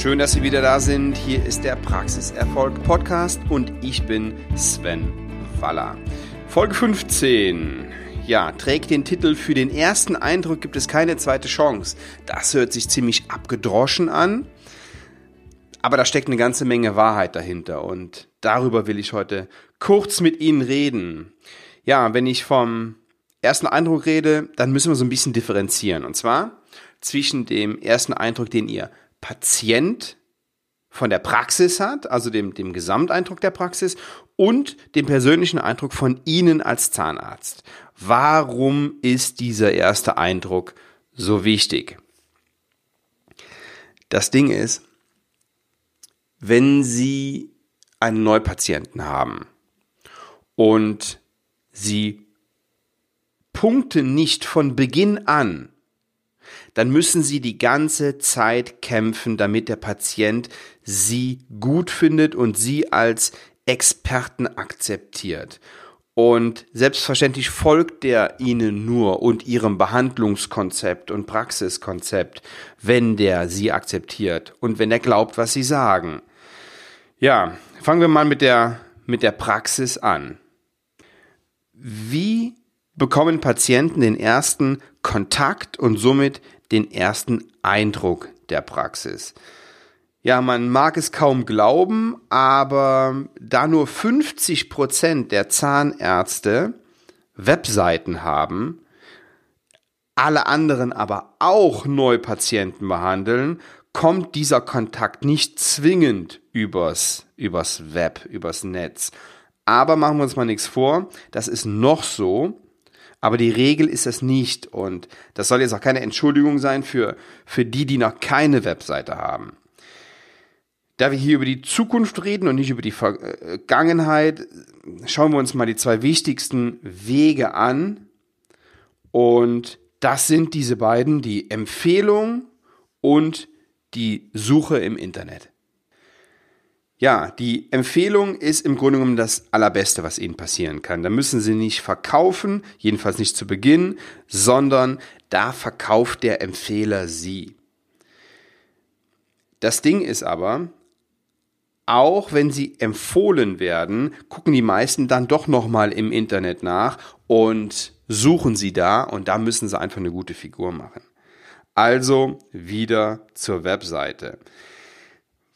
Schön, dass Sie wieder da sind. Hier ist der Praxiserfolg Podcast und ich bin Sven Waller. Folge 15. Ja, trägt den Titel Für den ersten Eindruck gibt es keine zweite Chance. Das hört sich ziemlich abgedroschen an, aber da steckt eine ganze Menge Wahrheit dahinter und darüber will ich heute kurz mit Ihnen reden. Ja, wenn ich vom ersten Eindruck rede, dann müssen wir so ein bisschen differenzieren. Und zwar zwischen dem ersten Eindruck, den Ihr Patient von der Praxis hat, also dem, dem Gesamteindruck der Praxis und dem persönlichen Eindruck von Ihnen als Zahnarzt. Warum ist dieser erste Eindruck so wichtig? Das Ding ist, wenn Sie einen Neupatienten haben und Sie punkten nicht von Beginn an, dann müssen Sie die ganze Zeit kämpfen, damit der Patient Sie gut findet und Sie als Experten akzeptiert. Und selbstverständlich folgt der Ihnen nur und Ihrem Behandlungskonzept und Praxiskonzept, wenn der Sie akzeptiert und wenn er glaubt, was Sie sagen. Ja, fangen wir mal mit der, mit der Praxis an. Wie bekommen Patienten den ersten Kontakt und somit den ersten Eindruck der Praxis? Ja, man mag es kaum glauben, aber da nur 50 Prozent der Zahnärzte Webseiten haben, alle anderen aber auch Neupatienten behandeln, kommt dieser Kontakt nicht zwingend übers, übers Web, übers Netz. Aber machen wir uns mal nichts vor, das ist noch so, aber die Regel ist es nicht und das soll jetzt auch keine Entschuldigung sein für, für die, die noch keine Webseite haben. Da wir hier über die Zukunft reden und nicht über die Vergangenheit, schauen wir uns mal die zwei wichtigsten Wege an. Und das sind diese beiden, die Empfehlung und die Suche im Internet. Ja, die Empfehlung ist im Grunde genommen das Allerbeste, was Ihnen passieren kann. Da müssen Sie nicht verkaufen, jedenfalls nicht zu Beginn, sondern da verkauft der Empfehler Sie. Das Ding ist aber, auch wenn sie empfohlen werden, gucken die meisten dann doch nochmal im Internet nach und suchen sie da und da müssen sie einfach eine gute Figur machen. Also wieder zur Webseite.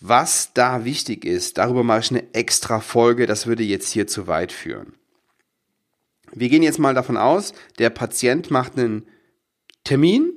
Was da wichtig ist, darüber mache ich eine extra Folge, das würde jetzt hier zu weit führen. Wir gehen jetzt mal davon aus, der Patient macht einen Termin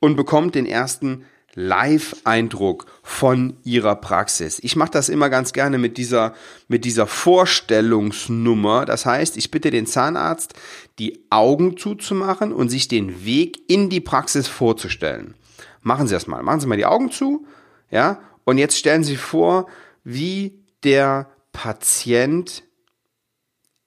und bekommt den ersten Live-Eindruck von ihrer Praxis. Ich mache das immer ganz gerne mit dieser, mit dieser Vorstellungsnummer. Das heißt, ich bitte den Zahnarzt, die Augen zuzumachen und sich den Weg in die Praxis vorzustellen. Machen Sie das mal. Machen Sie mal die Augen zu. Ja. Und jetzt stellen Sie vor, wie der Patient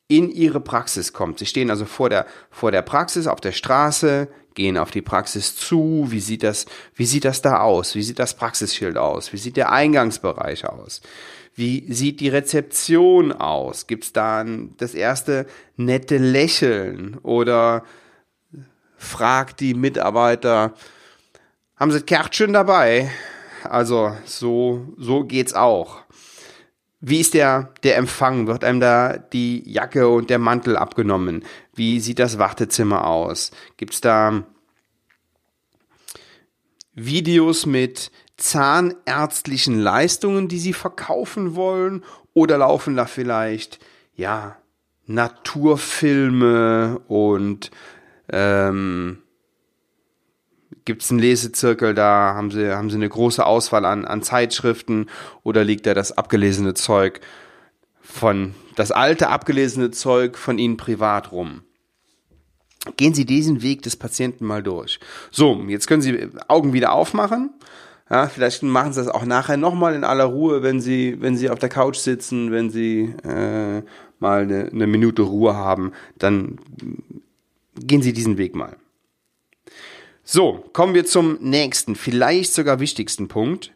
in Ihre Praxis kommt. Sie stehen also vor der, vor der Praxis auf der Straße, gehen auf die Praxis zu. Wie sieht das, wie sieht das da aus? Wie sieht das Praxisschild aus? Wie sieht der Eingangsbereich aus? Wie sieht die Rezeption aus? Gibt es da das erste nette Lächeln oder fragt die Mitarbeiter, haben sie Kärtchen dabei? Also so, so geht's auch. Wie ist der, der Empfang? Wird einem da die Jacke und der Mantel abgenommen? Wie sieht das Wartezimmer aus? Gibt es da Videos mit zahnärztlichen Leistungen, die Sie verkaufen wollen? Oder laufen da vielleicht, ja, Naturfilme und ähm, gibt es einen Lesezirkel, da haben sie, haben sie eine große Auswahl an, an Zeitschriften oder liegt da das abgelesene Zeug von, das alte abgelesene Zeug von Ihnen privat rum? Gehen Sie diesen Weg des Patienten mal durch. So, jetzt können Sie Augen wieder aufmachen. Ja, vielleicht machen Sie das auch nachher nochmal in aller Ruhe, wenn Sie, wenn Sie auf der Couch sitzen, wenn Sie äh, mal eine, eine Minute Ruhe haben, dann gehen Sie diesen Weg mal. So, kommen wir zum nächsten, vielleicht sogar wichtigsten Punkt.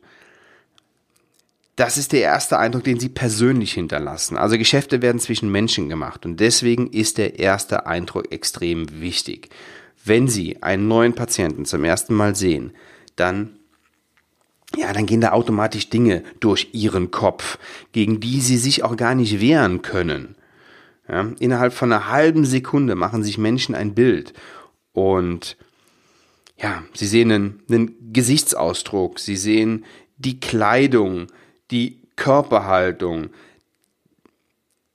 Das ist der erste Eindruck, den Sie persönlich hinterlassen. Also Geschäfte werden zwischen Menschen gemacht und deswegen ist der erste Eindruck extrem wichtig. Wenn Sie einen neuen Patienten zum ersten Mal sehen, dann ja, dann gehen da automatisch Dinge durch ihren Kopf, gegen die sie sich auch gar nicht wehren können. Ja, innerhalb von einer halben Sekunde machen sich Menschen ein Bild und ja, sie sehen einen, einen Gesichtsausdruck, sie sehen die Kleidung, die Körperhaltung,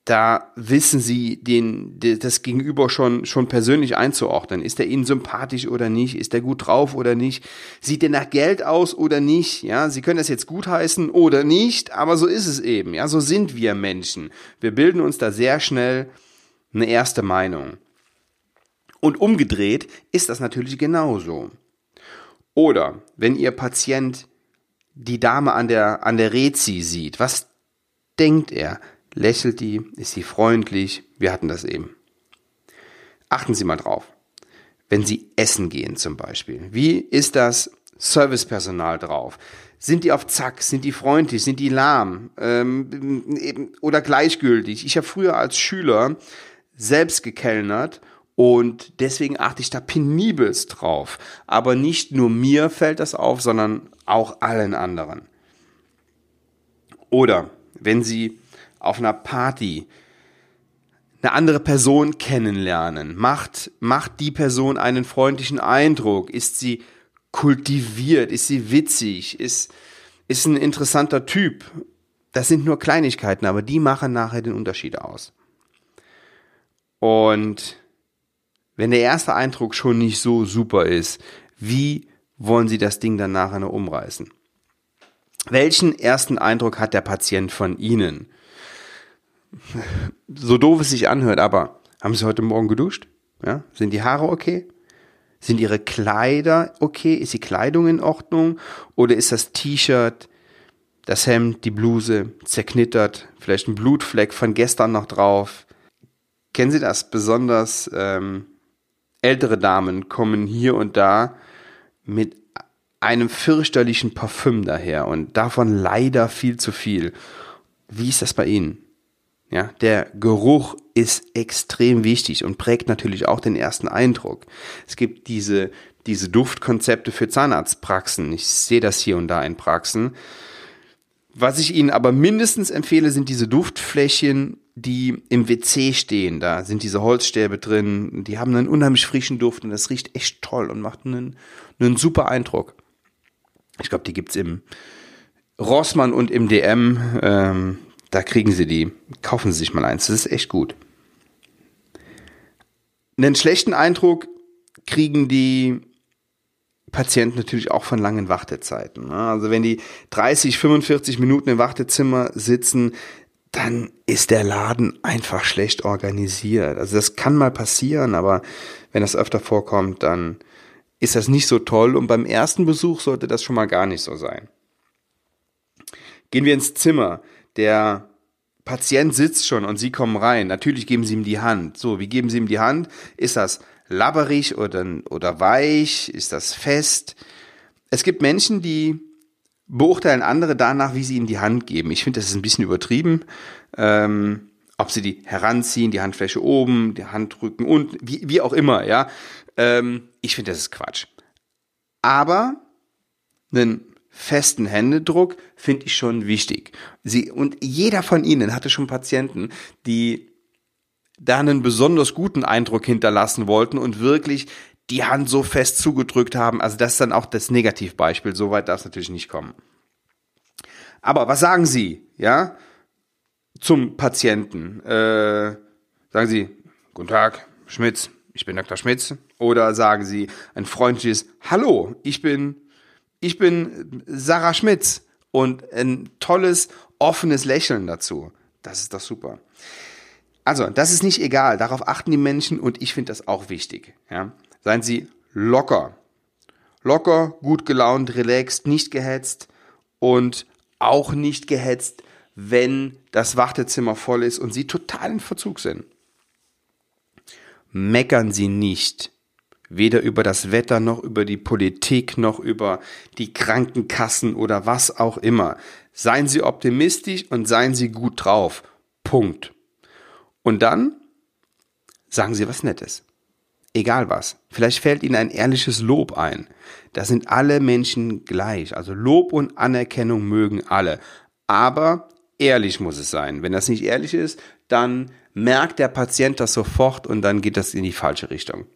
da wissen sie den, das Gegenüber schon, schon persönlich einzuordnen. Ist er ihnen sympathisch oder nicht? Ist er gut drauf oder nicht? Sieht er nach Geld aus oder nicht? Ja, sie können das jetzt gutheißen oder nicht, aber so ist es eben. Ja, so sind wir Menschen. Wir bilden uns da sehr schnell eine erste Meinung. Und umgedreht ist das natürlich genauso. Oder wenn Ihr Patient die Dame an der, an der Rezi sieht, was denkt er? Lächelt die? Ist sie freundlich? Wir hatten das eben. Achten Sie mal drauf. Wenn Sie essen gehen zum Beispiel. Wie ist das Servicepersonal drauf? Sind die auf Zack? Sind die freundlich? Sind die lahm? Ähm, oder gleichgültig? Ich habe früher als Schüler selbst gekellnert und deswegen achte ich da penibelst drauf. Aber nicht nur mir fällt das auf, sondern auch allen anderen. Oder wenn Sie auf einer Party eine andere Person kennenlernen? Macht, macht die Person einen freundlichen Eindruck? Ist sie kultiviert? Ist sie witzig? Ist, ist ein interessanter Typ? Das sind nur Kleinigkeiten, aber die machen nachher den Unterschied aus. Und wenn der erste Eindruck schon nicht so super ist, wie wollen Sie das Ding dann nachher noch umreißen? Welchen ersten Eindruck hat der Patient von Ihnen? so doof es sich anhört, aber haben Sie heute Morgen geduscht? Ja? Sind die Haare okay? Sind Ihre Kleider okay? Ist die Kleidung in Ordnung? Oder ist das T-Shirt, das Hemd, die Bluse zerknittert? Vielleicht ein Blutfleck von gestern noch drauf? Kennen Sie das? Besonders ähm, ältere Damen kommen hier und da mit einem fürchterlichen Parfüm daher und davon leider viel zu viel. Wie ist das bei Ihnen? Ja, der Geruch ist extrem wichtig und prägt natürlich auch den ersten Eindruck. Es gibt diese, diese Duftkonzepte für Zahnarztpraxen. Ich sehe das hier und da in Praxen. Was ich Ihnen aber mindestens empfehle, sind diese Duftflächen, die im WC stehen. Da sind diese Holzstäbe drin. Die haben einen unheimlich frischen Duft und das riecht echt toll und macht einen, einen super Eindruck. Ich glaube, die gibt's im Rossmann und im DM. Ähm, da kriegen Sie die. Kaufen Sie sich mal eins. Das ist echt gut. Einen schlechten Eindruck kriegen die Patienten natürlich auch von langen Wartezeiten. Ne? Also wenn die 30, 45 Minuten im Wartezimmer sitzen, dann ist der Laden einfach schlecht organisiert. Also das kann mal passieren, aber wenn das öfter vorkommt, dann ist das nicht so toll und beim ersten Besuch sollte das schon mal gar nicht so sein. Gehen wir ins Zimmer der Patient sitzt schon und Sie kommen rein. Natürlich geben Sie ihm die Hand. So, wie geben Sie ihm die Hand? Ist das labberig oder, oder weich? Ist das fest? Es gibt Menschen, die beurteilen andere danach, wie sie ihnen die Hand geben. Ich finde, das ist ein bisschen übertrieben. Ähm, ob sie die heranziehen, die Handfläche oben, die Handrücken und wie, wie auch immer, ja. Ähm, ich finde, das ist Quatsch. Aber einen festen Händedruck finde ich schon wichtig. Sie, und jeder von Ihnen hatte schon Patienten, die da einen besonders guten Eindruck hinterlassen wollten und wirklich die Hand so fest zugedrückt haben. Also das ist dann auch das Negativbeispiel. Soweit darf es natürlich nicht kommen. Aber was sagen Sie, ja, zum Patienten? Äh, sagen Sie, guten Tag, Schmitz, ich bin Dr. Schmitz. Oder sagen Sie ein freundliches Hallo, ich bin ich bin Sarah Schmitz und ein tolles, offenes Lächeln dazu. Das ist doch super. Also, das ist nicht egal. Darauf achten die Menschen und ich finde das auch wichtig. Ja? Seien Sie locker. Locker, gut gelaunt, relaxed, nicht gehetzt und auch nicht gehetzt, wenn das Wartezimmer voll ist und Sie total in Verzug sind. Meckern Sie nicht weder über das Wetter noch über die Politik noch über die Krankenkassen oder was auch immer. Seien Sie optimistisch und seien Sie gut drauf. Punkt. Und dann sagen Sie was Nettes. Egal was. Vielleicht fällt Ihnen ein ehrliches Lob ein. Da sind alle Menschen gleich. Also Lob und Anerkennung mögen alle. Aber ehrlich muss es sein. Wenn das nicht ehrlich ist, dann merkt der Patient das sofort und dann geht das in die falsche Richtung.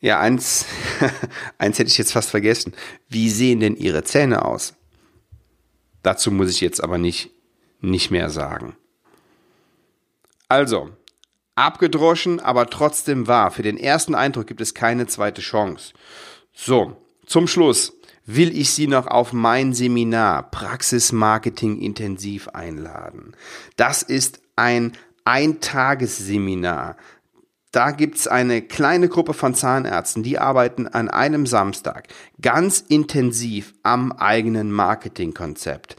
Ja, eins, eins hätte ich jetzt fast vergessen. Wie sehen denn Ihre Zähne aus? Dazu muss ich jetzt aber nicht, nicht mehr sagen. Also, abgedroschen, aber trotzdem wahr. Für den ersten Eindruck gibt es keine zweite Chance. So, zum Schluss will ich Sie noch auf mein Seminar Praxismarketing intensiv einladen. Das ist ein Eintagesseminar. Da gibt's eine kleine Gruppe von Zahnärzten, die arbeiten an einem Samstag ganz intensiv am eigenen Marketingkonzept.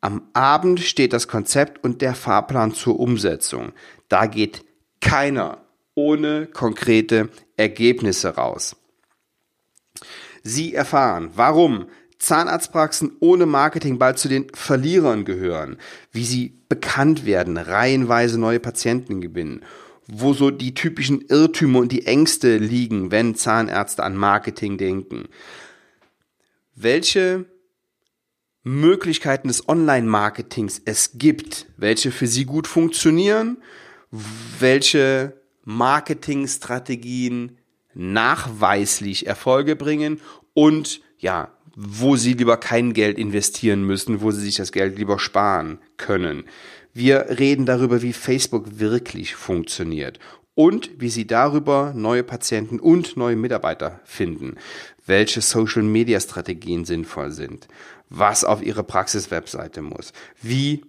Am Abend steht das Konzept und der Fahrplan zur Umsetzung. Da geht keiner ohne konkrete Ergebnisse raus. Sie erfahren, warum Zahnarztpraxen ohne Marketing bald zu den Verlierern gehören, wie sie bekannt werden, reihenweise neue Patienten gewinnen, wo so die typischen Irrtümer und die Ängste liegen, wenn Zahnärzte an Marketing denken. Welche Möglichkeiten des Online-Marketings es gibt, welche für sie gut funktionieren, welche Marketingstrategien nachweislich Erfolge bringen und ja, wo sie lieber kein Geld investieren müssen, wo sie sich das Geld lieber sparen können. Wir reden darüber, wie Facebook wirklich funktioniert und wie sie darüber neue Patienten und neue Mitarbeiter finden, welche Social-Media-Strategien sinnvoll sind, was auf ihre Praxis-Webseite muss, wie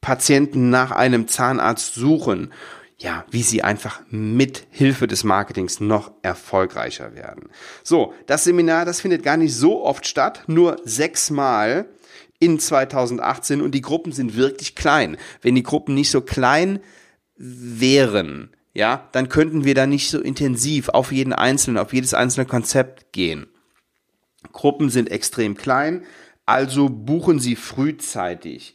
Patienten nach einem Zahnarzt suchen ja, wie sie einfach mit Hilfe des Marketings noch erfolgreicher werden. So, das Seminar, das findet gar nicht so oft statt, nur sechsmal in 2018 und die Gruppen sind wirklich klein. Wenn die Gruppen nicht so klein wären, ja, dann könnten wir da nicht so intensiv auf jeden einzelnen, auf jedes einzelne Konzept gehen. Gruppen sind extrem klein, also buchen Sie frühzeitig.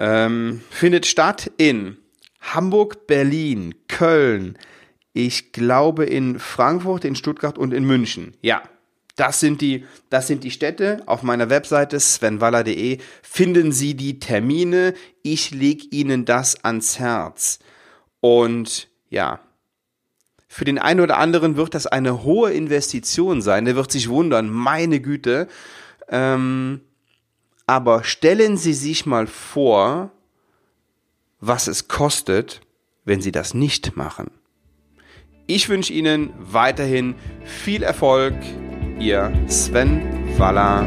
Ähm, findet statt in Hamburg, Berlin, Köln, ich glaube in Frankfurt, in Stuttgart und in München. Ja, das sind die, das sind die Städte. Auf meiner Webseite svenwaller.de finden Sie die Termine. Ich lege Ihnen das ans Herz. Und ja, für den einen oder anderen wird das eine hohe Investition sein. Der wird sich wundern, meine Güte. Ähm, aber stellen Sie sich mal vor, was es kostet, wenn Sie das nicht machen. Ich wünsche Ihnen weiterhin viel Erfolg. Ihr Sven Waller.